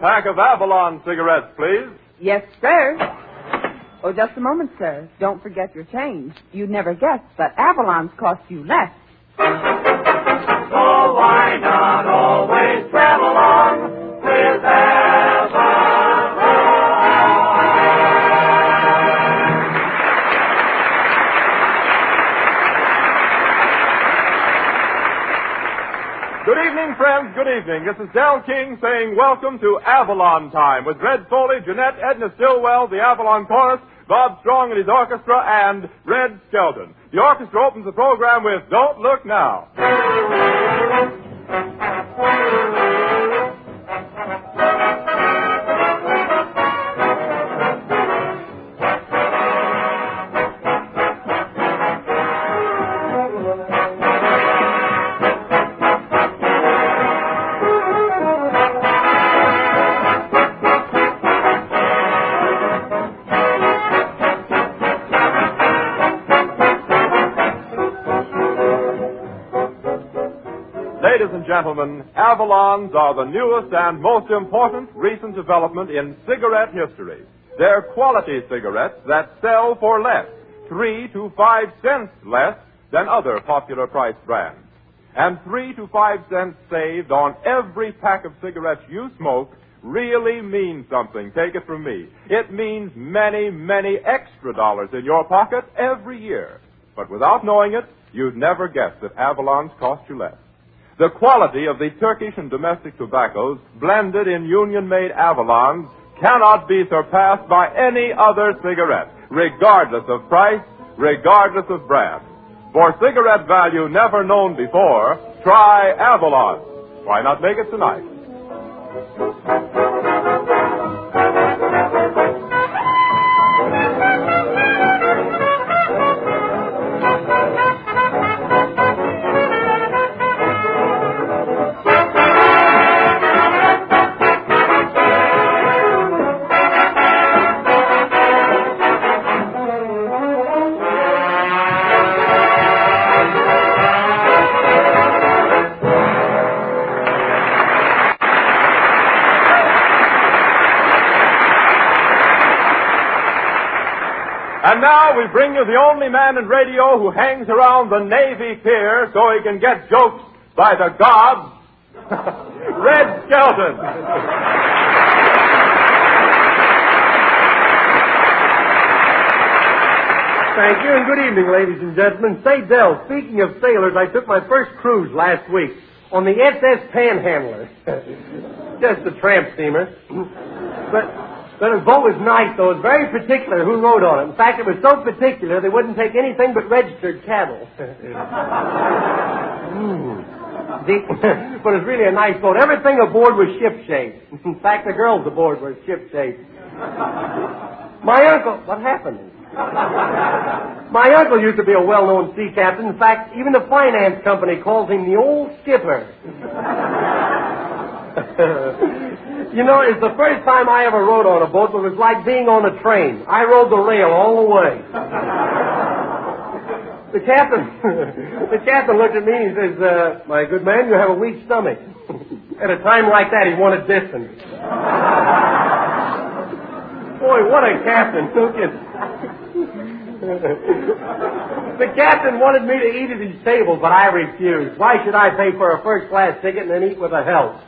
pack of Avalon cigarettes, please. Yes, sir. Oh, just a moment, sir. Don't forget your change. You'd never guess, but Avalon's cost you less. So why not always travel on with Good friends. Good evening. This is Del King saying welcome to Avalon Time with Red Foley, Jeanette, Edna Stillwell, the Avalon Chorus, Bob Strong and his orchestra, and Red Skelton. The orchestra opens the program with Don't Look Now. Gentlemen, Avalons are the newest and most important recent development in cigarette history. They're quality cigarettes that sell for less, three to five cents less than other popular price brands. And three to five cents saved on every pack of cigarettes you smoke really means something. Take it from me. It means many, many extra dollars in your pocket every year. But without knowing it, you'd never guess that Avalons cost you less. The quality of the Turkish and domestic tobaccos blended in union-made Avalons cannot be surpassed by any other cigarette, regardless of price, regardless of brand. For cigarette value never known before, try Avalon. Why not make it tonight? We bring you the only man in radio who hangs around the Navy Pier so he can get jokes by the gods, Red Skelton. Thank you, and good evening, ladies and gentlemen. Say, Del, speaking of sailors, I took my first cruise last week on the SS Panhandler. Just a tramp steamer. but, but the boat was nice, though. It was very particular who rode on it. In fact, it was so particular they wouldn't take anything but registered cattle. Hmm. The- but it's really a nice boat. Everything aboard was ship-shape. In fact, the girls aboard were ship-shape. My uncle, what happened? My uncle used to be a well-known sea captain. In fact, even the finance company calls him the old skipper. You know, it's the first time I ever rode on a boat, but it was like being on a train. I rode the rail all the way. The captain, the captain looked at me and he says, uh, "My good man, you have a weak stomach." At a time like that, he wanted distance. Boy, what a captain! You? the captain wanted me to eat at his table, but I refused. Why should I pay for a first class ticket and then eat with a help?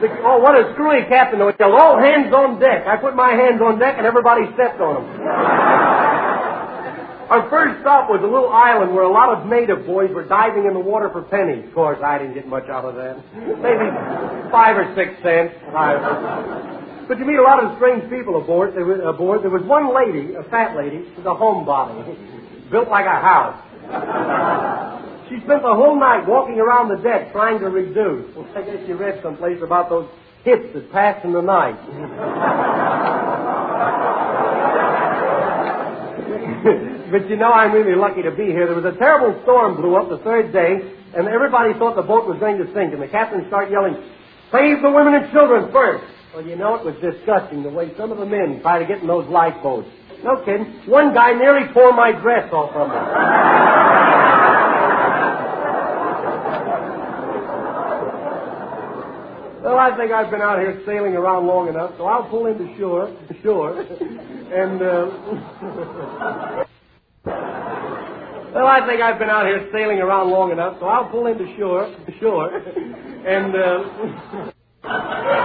Oh, what a screwy captain! yelled, all hands on deck. I put my hands on deck and everybody stepped on them. Our first stop was a little island where a lot of native boys were diving in the water for pennies. Of course, I didn't get much out of that. Maybe five or six cents. But you meet a lot of strange people aboard. There was, aboard. There was one lady, a fat lady, with a homebody, built like a house. She spent the whole night walking around the deck trying to reduce. Well, I guess she read someplace about those hits that pass in the night. but you know, I'm really lucky to be here. There was a terrible storm blew up the third day, and everybody thought the boat was going to sink, and the captain started yelling, Save the women and children first. Well, you know, it was disgusting the way some of the men tried to get in those lifeboats. No kidding. One guy nearly tore my dress off from me. I think I've been out here sailing around long enough, so I'll pull into shore, shore, and, uh... Well, I think I've been out here sailing around long enough, so I'll pull into shore, shore, and, uh...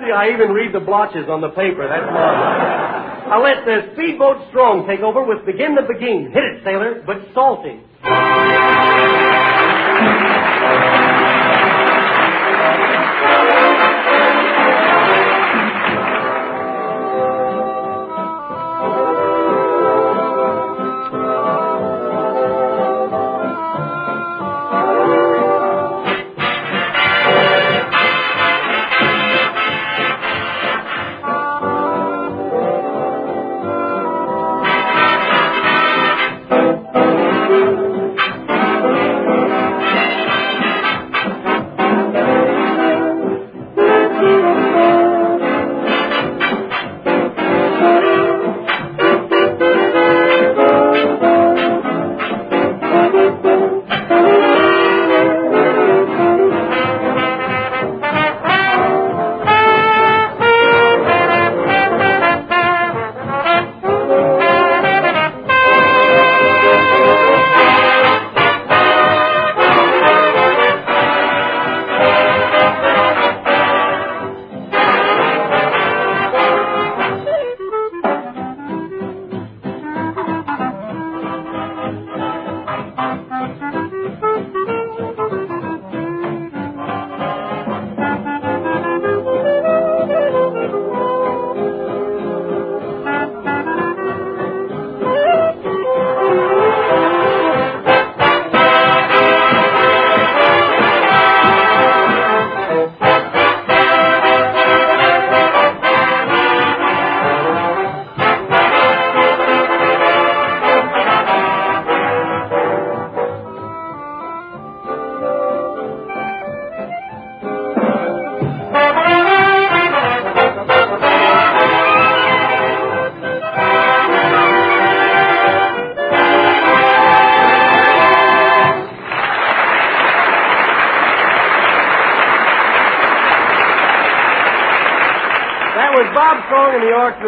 See, I even read the blotches on the paper. That's marvelous. I'll let the speedboat Strong take over with Begin the Beguine. Hit it, sailor, but salty.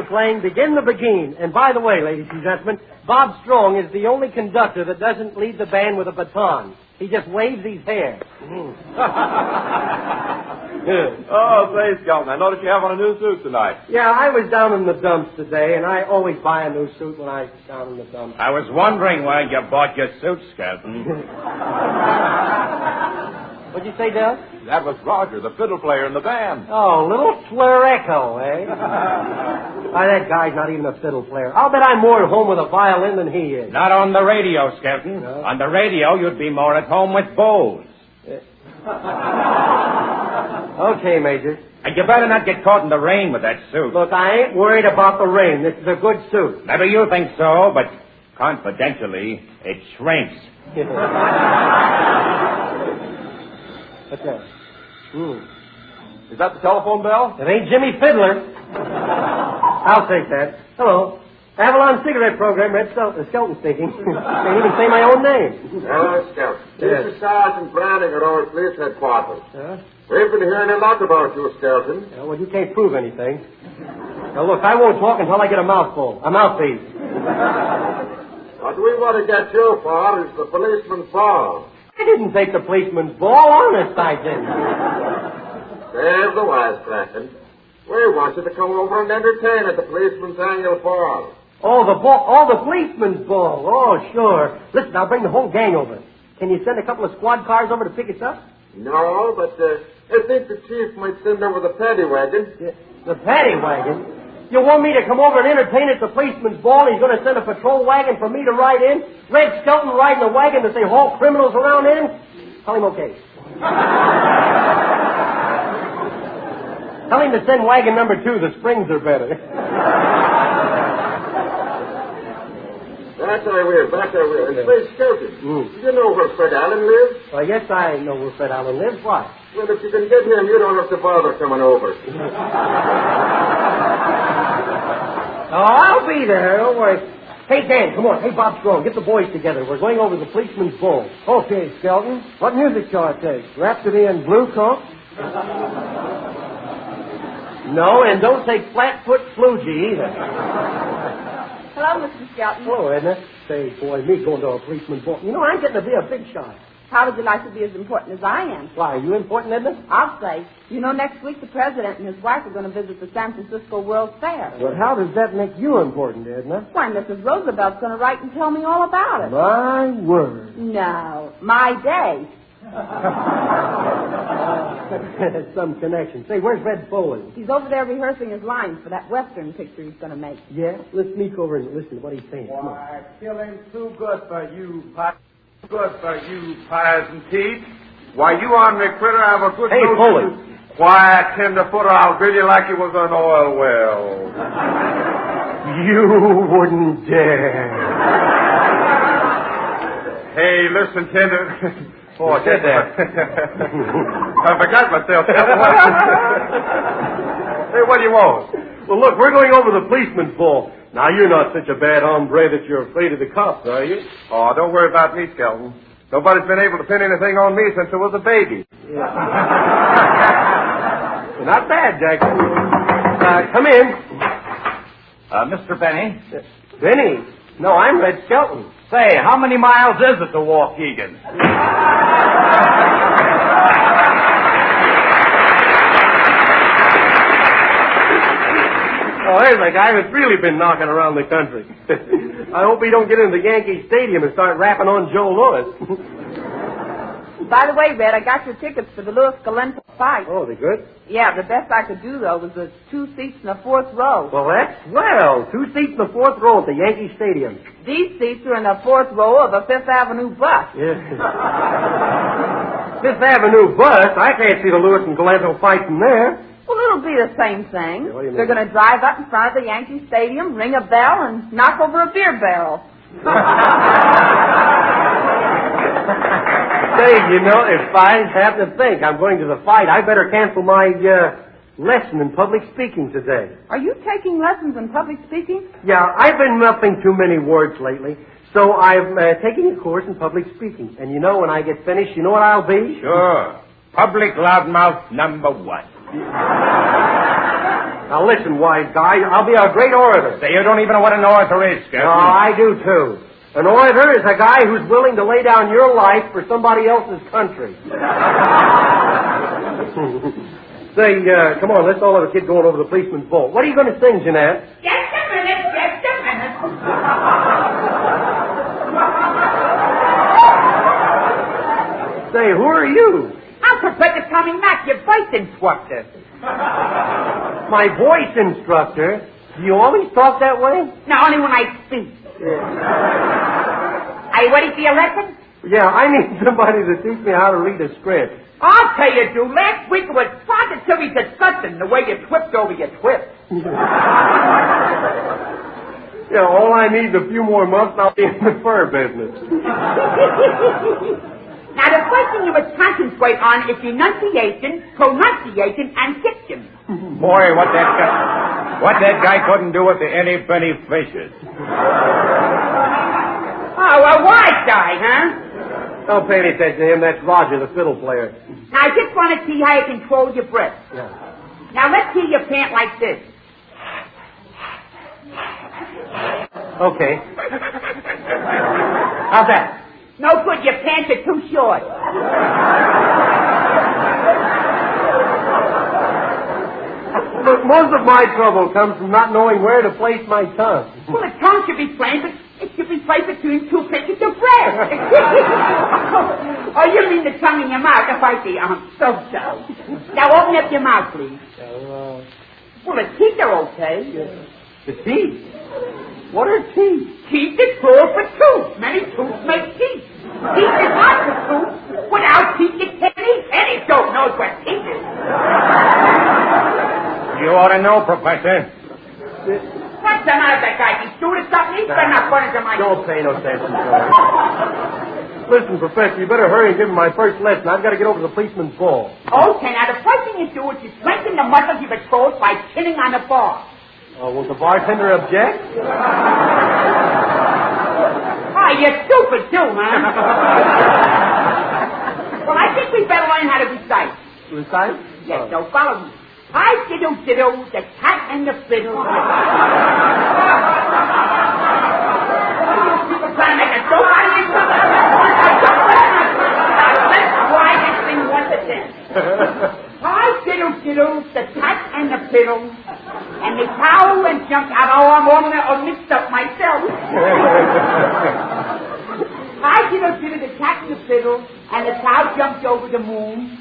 Playing Begin the Beguine. And by the way, ladies and gentlemen, Bob Strong is the only conductor that doesn't lead the band with a baton. He just waves his hair. Mm. Oh, say, Skelton, I noticed you have on a new suit tonight. yeah, I was down in the dumps today, and I always buy a new suit when I'm down in the dumps. I was wondering why you bought your suit, Skelton. What'd you say, Del? That was Roger, the fiddle player in the band. Oh, little Fleur Echo, eh? Why, that guy's not even a fiddle player. I'll bet I'm more at home with a violin than he is. Not on the radio, Skelton. No? On the radio, you'd be more at home with bows. Okay, Major. And you better not get caught in the rain with that suit. Look, I ain't worried about the rain. This is a good suit. Maybe you think so, but confidentially, it shrinks. What's that? Hmm. Is that the telephone bell? It ain't Jimmie Fidler. I'll take that. Hello. Avalon Cigarette Program, Red Skelton, Skelton speaking. Can't even say my own name. Hello, Scout. Yes. This is Sergeant Browning at our police headquarters. Huh? We've been hearing a lot about you, Skelton. Yeah, well, you can't prove anything. Now, look, I won't talk until I get a mouthful, a mouthpiece. What we want to get you for is the policeman's ball. I didn't take the policeman's ball. Honest, I didn't. There's the wisecracking. We want you to come over and entertain at the policeman's annual ball. Oh, the ball. Oh, the policeman's ball. Oh, sure. Listen, I'll bring the whole gang over. Can you send a couple of squad cars over to pick us up? No, but uh, I think the chief might send over the paddy wagon. The paddy wagon? You want me to come over and entertain at the policeman's ball? He's going to send a patrol wagon for me to ride in? Red Skelton riding the wagon to say haul criminals around in? Tell him okay. Tell him to send wagon number two. The springs are better. That's our will, that's our will. And say, Skelton, Mm. you know where Fred Allen lives? Well, yes, I know where Fred Allen lives. Why? Well, if you can get him, you don't have to bother coming over. Oh, I'll be there. Don't worry. Hey, Dan, come on. Hey, Bob Strong, get the boys together. We're going over the policeman's ball. Okay, Skelton. What music shall I take? Rhapsody in Blue Coat? No, and don't take Flatfoot flugy either. Hello, Mr. Skelton. Hello, Edna. Say, boy, me going to a policeman's ball. You know, I'm getting to be a big shot. How would you like to be as important as I am? Why, are you important, Edna? I'll say. You know, next week the president and his wife are going to visit the San Francisco World Fair. But how does that make you important, Edna? Why, Mrs. Roosevelt's going to write and tell me all about it. My word. No, my day. Some connection. Say, where's Red Foley? He's over there rehearsing his lines for that Western picture he's going to make. Yeah? Let's sneak over and listen to what he's saying. Why, killing's too good for you, pies. Good for you, pies and teeth. Why, you ornery critter I have a good Hey, notion- Foley. Quiet, tenderfoot, or I'll drill you like you was an oil well. You wouldn't dare. Hey, listen, tender. Oh, I did that. I forgot myself. hey, what do you want? Well, look, we're going over the policeman's ball. Now, you're not such a bad hombre that you're afraid of the cops, are you? Oh, don't worry about me, Skelton. Nobody's been able to pin anything on me since I was a baby. Not bad, Jackson. Uh, come in. Uh, Mr. Benny. Benny. No, I'm Red Skelton. Say, how many miles is it to Waukegan? Oh, there's a guy that's really been knocking around the country. I hope he don't get into the Yankee Stadium and start rapping on Joe Louis. By the way, Red, I got your tickets for the Louis Galento fight. oh, they good? Yeah, the best I could do, though, was the two seats in the fourth row. Well, that's swell. Two seats in the fourth row at the Yankee Stadium. These seats are in the fourth row of a Fifth Avenue bus. Yeah. Fifth Avenue bus. I can't see the Louis and Galento fight from there. Well, it'll be the same thing. Yeah, what do you They're going to drive up in front of the Yankee Stadium, ring a bell, and knock over a beer barrel. Say, you know, if I have to think I'm going to the fight, I better cancel my uh, lesson in public speaking today. Are you taking lessons in public speaking? Yeah, I've been muffing too many words lately, so I'm uh, taking a course in public speaking. And you know, when I get finished, you know what I'll be? Sure. Public loudmouth number one. Now listen, wise guy, I'll be a great orator. Say, you don't even know what an orator is, No, I do too. An orator is a guy who's willing to lay down your life for somebody else's country. Say, uh, come on, let's all have a kid going over the policeman's vault. What are you going to sing, Jeanette? Just a minute, just a minute. Say, who are you? I'm Professor Tommy Mack, your voice instructor. My voice instructor. Do you always talk that way? Now, only when I speak. Are you ready for your lesson? Yeah, I need somebody to teach me how to read a script. I'll tell you, Drew. Last week it was positively disgusting the way you tripped over your twist. Yeah, all I need is a few more months and I'll be in the fur business. Now, the first thing you must concentrate on is enunciation, pronunciation, and diction. Boy, what that guy, what that guy couldn't do with the any penny fishes. Oh, a wise guy, huh? Don't pay any attention to him. That's Roger, the fiddle player. Now, I just want to see how you control your breath. Yeah. Now, let's hear you pant like this. Okay. How's that? No good, your pants are too short. But most of my trouble comes from not knowing where to place my tongue. Well, the tongue should be but it should be placed between two pictures of bread. oh, you mean the tongue in your mouth? If I see, um, so so. Now open up your mouth, please. Well, the teeth are okay. The teeth. What are teeth? Teeth is plural for tooth. Many tooths make teeth. Teeth is not for tooth. Without teeth, you can't eat. Any dope knows what teeth is. You ought to know, Professor. What's the matter with that guy? He's stupid or something? He's better not run into my... Don't pay no attention to him. Listen, Professor, you better hurry and give him my first lesson. I've got to get over to the policeman's ball. Okay, now the first thing you do is you strengthen the muscles of your toes by chinning on the bar. Oh, will the bartender object? Oh, you're stupid too, man. well, I think we better learn how to recite. Recite? Yes, uh. so follow me. Hi, diddle diddle, the cat and the fiddle. People trying to make a joke out of me. Let's try this thing once again. Hi, diddle diddle, the cat and the fiddle. And the cow and jumped out. Oh, I'm all, all mixed up myself. Hi, diddle diddle, the cat and the fiddle. And the cow jumped over the moon.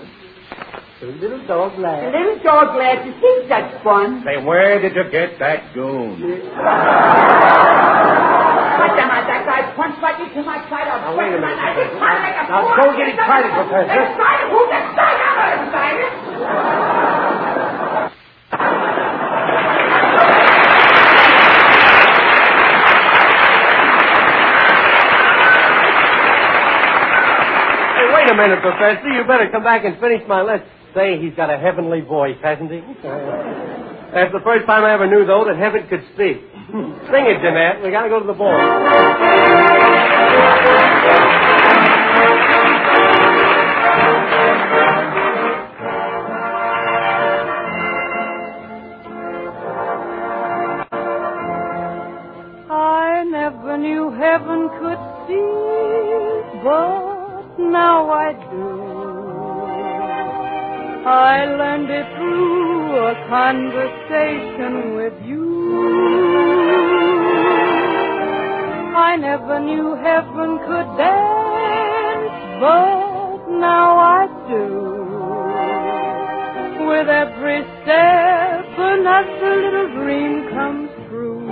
The little dog laughed. The little dog laughed. to see such fun. Say, where did you get that goon? What the hell, that guy punched right into my side. I'll Now, wait a minute, I just Professor. tried to make a Now, fool don't get excited, Professor. Excited? Who's excited? I'm not excited. Hey, wait a minute, Professor. You better come back and finish my list. Say, he's got a heavenly voice, hasn't he? That's the first time I ever knew, though, that heaven could speak. Sing it, Jeanette. We gotta go to the ball. Conversation with you. I never knew heaven could dance, but now I do. With every step, another little dream comes true.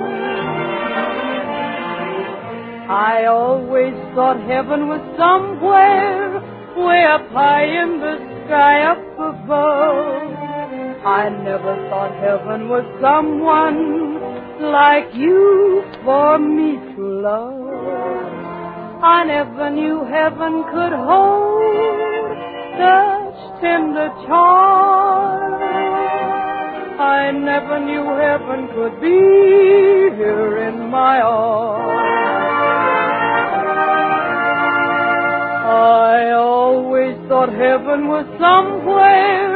I always thought heaven was somewhere way up high in the sky up above. I never thought heaven was someone like you for me to love. I never knew heaven could hold such tender charm. I never knew heaven could be here in my arms. I always thought heaven was somewhere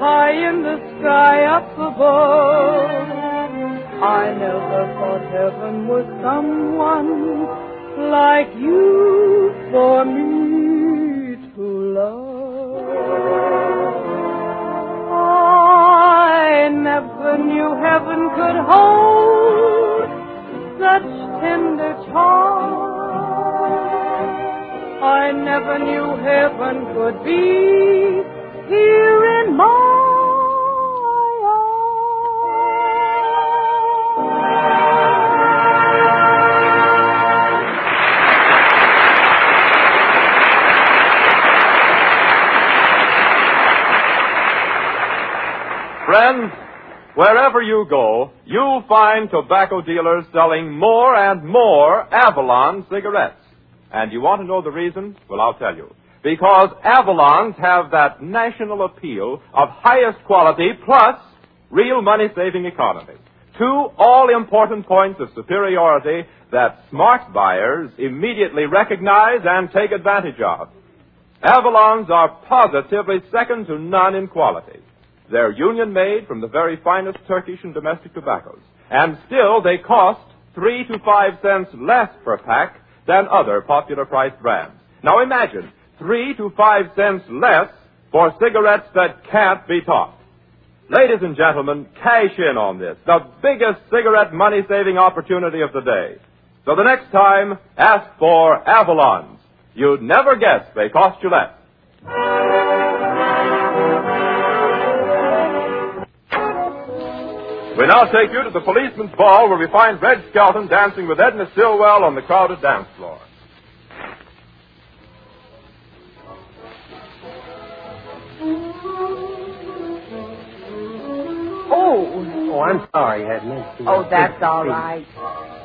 high in the sky up above. I never thought heaven was someone like you for me to love. I never knew heaven could hold such tender charm. I never knew heaven could be here Friends, wherever you go, you'll find tobacco dealers selling more and more Avalon cigarettes. And you want to know the reason? Well, I'll tell you. Because Avalons have that national appeal of highest quality plus real money-saving economy. Two all-important points of superiority that smart buyers immediately recognize and take advantage of. Avalons are positively second to none in quality. They're union made from the very finest Turkish and domestic tobaccos. And still they cost three to five cents less per pack than other popular priced brands. Now imagine, three to five cents less for cigarettes that can't be topped. Ladies and gentlemen, cash in on this, the biggest cigarette money saving opportunity of the day. So the next time, ask for Avalons. You'd never guess they cost you less. We now take you to the policeman's ball where we find Red Skelton dancing with Edna Stillwell on the crowded dance floor. Oh, Oh, I'm sorry, Edna. oh, that's all right.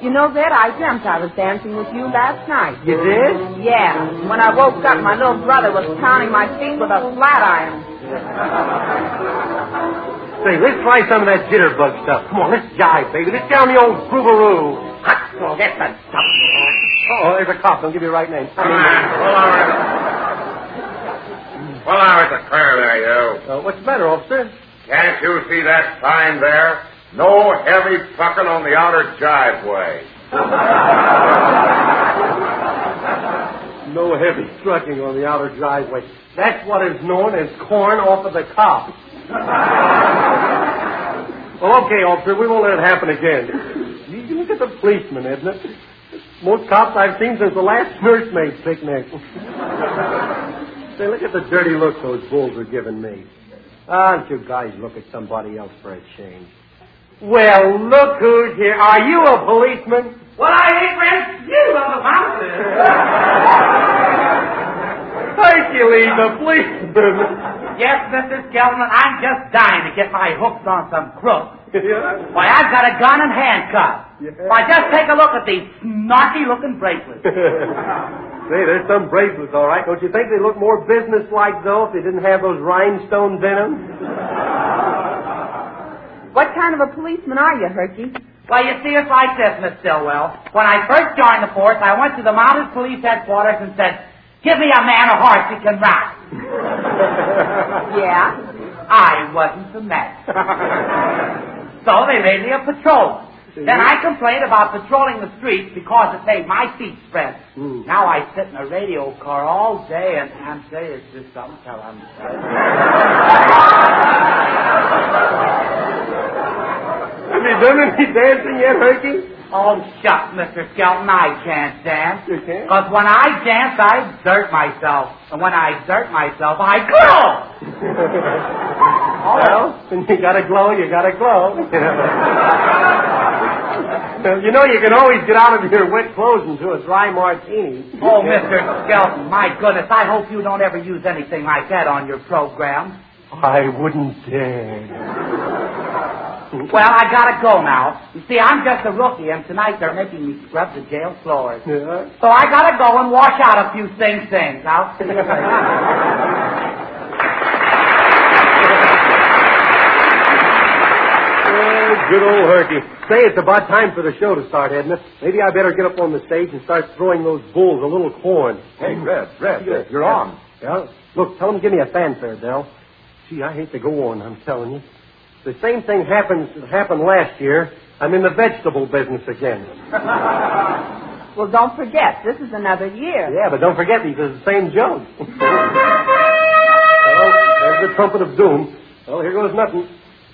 You know that I dreamt I was dancing with you last night. You did? Yeah. When I woke up, my little brother was pounding my feet with a flat iron. Say, let's try some of that jitterbug stuff. Come on, let's jive, baby. Let's get on the old groovaroo. Hot dog, that's the stuff. Oh, there's a cop. Don't give you the right name. Come on, pull over. Pull over the curb there, you. Uh, what's the matter, officer? Can't you see that sign there? No heavy trucking on the outer driveway. No heavy trucking on the outer driveway. That's what is known as corn off of the cob. Well, okay, officer, we won't let it happen again. You look at the policeman, isn't it? Most cops I've seen since the last nursemaid picnic. Say, look at the dirty look those bulls are giving me. Don't you guys look at somebody else for a change? Well, look who's here. Are you a policeman? Well, I ain't rent you on the mountain. Hercules, a policeman. yes, Mr. Skelton, I'm just dying to get my hooks on some crooks. yeah? Why, I've got a gun and handcuffs. Yeah. Why, just take a look at these snarky-looking bracelets. Say, there's some bracelets, all right. Don't you think they look more business-like, though, if they didn't have those rhinestones in them? What kind of a policeman are you, Herky? Well, you see, it's like this, Miss Stillwell. When I first joined the force, I went to the mounted police headquarters and said, give me a man a horse that can ride. Yeah? I wasn't the man. so they made me a patrolman. Then I complained about patrolling the streets because it made my feet spread. Hmm. Now I sit in a radio car all day and I'm saying it's just something till I'm Have you done any dancing yet, Herky? Oh, shucks, Mr. Skelton, I can't dance. You can't? Because when I dance, I exert myself. And when I exert myself, I glow! Well, when you gotta glow, you gotta glow. you know you can always get out of your wet clothes into a dry martini. Oh, Mr. Skelton, my goodness, I hope you don't ever use anything like that on your program. I wouldn't dare. Well, I gotta go now. You see, I'm just a rookie, and tonight they're making me scrub the jail floors. Yeah? So I gotta go and wash out a few things, things. I'll see you later. Oh, good old Herky. Say, it's about time for the show to start, Edna. Maybe I better get up on the stage and start throwing those bulls a little corn. Hey, Red, Red, Red, you're on. Yeah? Look, tell them to give me a fanfare, Del. Gee, I hate to go on, I'm telling you. The same thing happens happened last year. I'm in the vegetable business again. Well, don't forget, this is another year. Yeah, but don't forget these are the same joke. well, there's the trumpet of doom. Well, here goes nothing.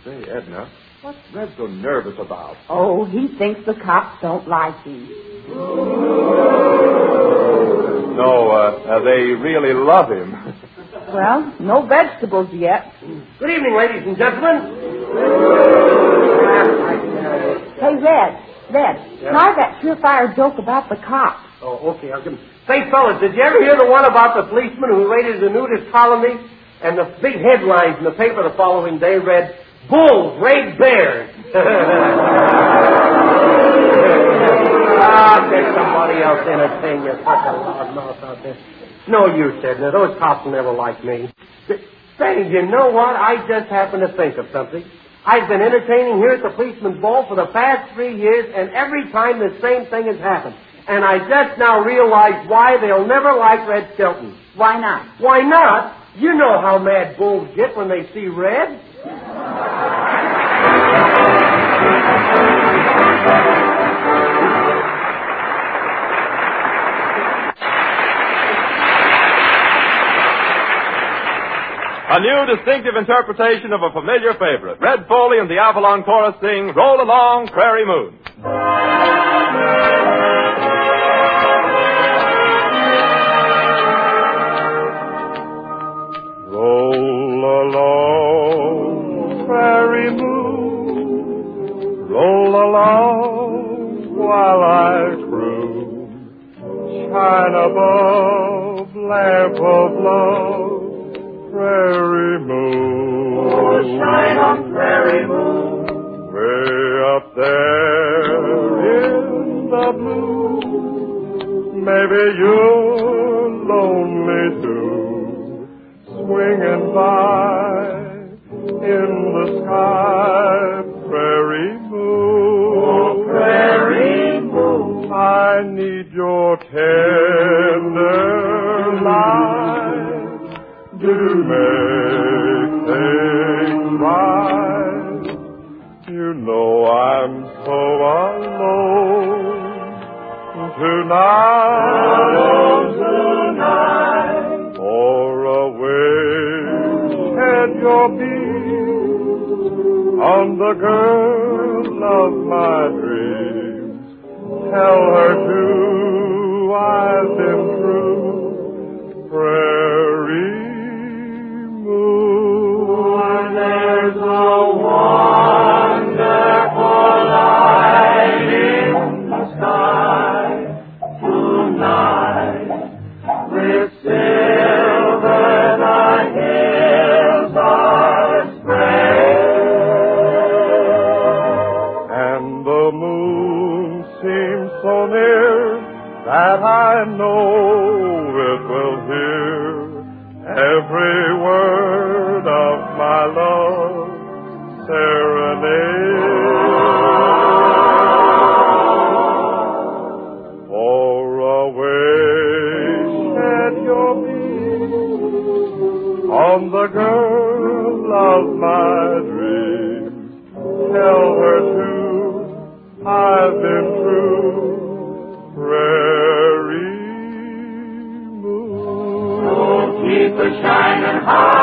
Say, Edna, what's Red so nervous about? Oh, he thinks the cops don't like him. No, uh, uh, they really love him. Well, no vegetables yet. Good evening, ladies and gentlemen. Hey, Red, Red, try that surefire joke about the cops. Oh, okay. I'll give 'em- Say, fellas, did you ever hear the one about the policeman who raided the nudist colony? And the big headlines in the paper the following day read, Bulls raid bears. ah, get somebody else entertain you. Such a loud mouth out there. No use, Edna. Those cops will never like me. Say, you know what? I just happened to think of something. I've been entertaining here at the policeman's ball for the past three years, and every time the same thing has happened. And I just now realize why they'll never like Red Skelton. Why not? Why not? You know how mad bulls get when they see red. A new distinctive interpretation of a familiar favorite. Red Foley and the Avalon Chorus sing Roll Along, Prairie Moon. Roll along, prairie moon, roll along while I croon. Shine above, lamp of love, prairie moon. shine on prairie moon. Way up there in the blue, maybe you're lonely too swinging by in the sky, prairie moon. Oh, prairie moon. I need your tender light to make things right. You know I'm so alone tonight. Alone tonight. Far away had your be on the girl of my dreams? Tell her too I've been true. Prayer so near that I know it will hear every word of my love serenade. For away shed your beams on the girl of my dreams. Tell her too I've been true. It shining high.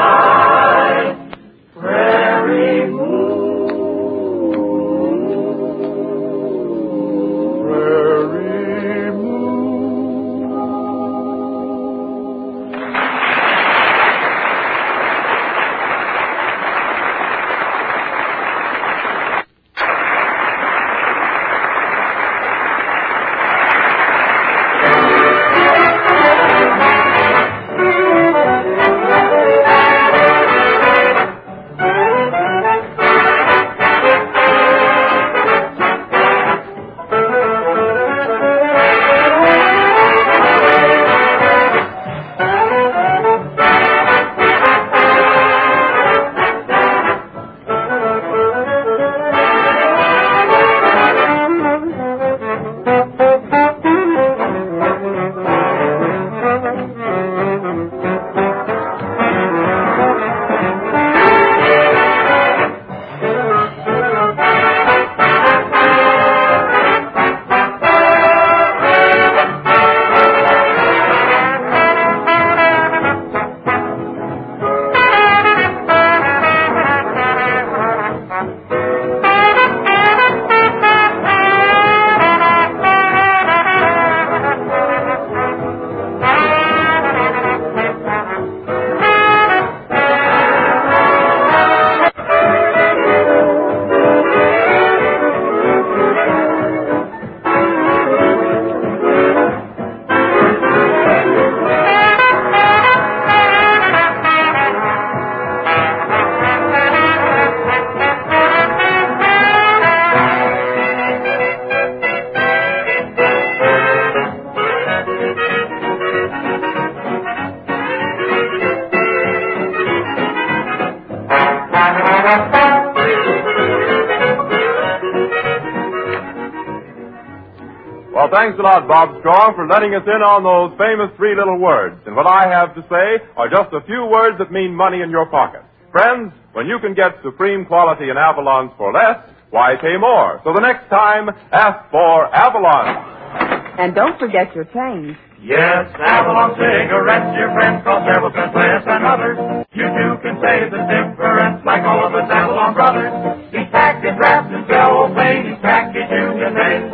Bob Strong, for letting us in on those famous three little words. And what I have to say are just a few words that mean money in your pocket. Friends, when you can get supreme quality in Avalons for less, why pay more? So the next time, ask for Avalon. And don't forget your change. Yes, Avalon cigarettes, your friends cost several cents less than others. You too can save the difference like all of us Avalon brothers. Each pack is wrapped in cellophane, each package union made.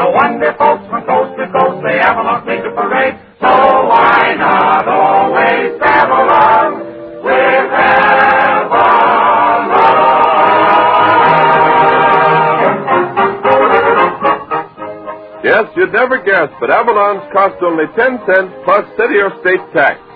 No wonder folks from coast to coast say Avalon lead the parade. So why not always travel on with Avalon? Yes, you'd never guess, but Avalons cost only 10 cents plus city or state tax.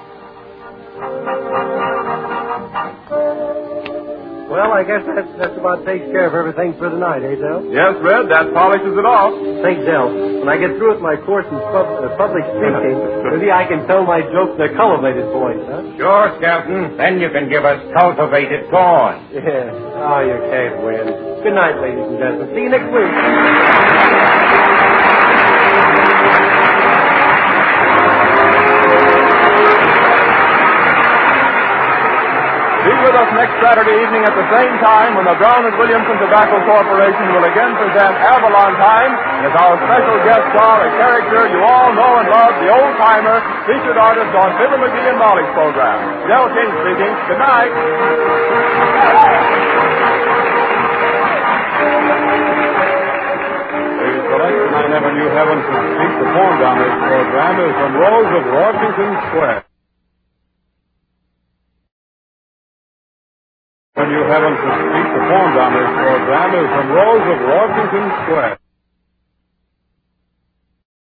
Well, I guess that, that's about takes care of everything for tonight, night, eh, Del? Yes, Red, that polishes it off. Thanks, Del. When I get through with my course in pub, uh, public speaking, maybe I can tell my jokes in a cultivated voice, huh? Sure, Captain. Then you can give us cultivated corn. Yeah. Oh, you can't win. Good night, ladies and gentlemen. See you next week. With us next Saturday evening at the same time when the Brown and Williamson Tobacco Corporation will again present Avalon Time as our special guest star, a character you all know and love, the old timer, featured artist on Fibber McGee and Molly's program. Del King speaking. Good night. Selection I never knew heaven could speak performed on this program is from Rose of Washington Square. You speak performed on this program is from Rose of Washington Square.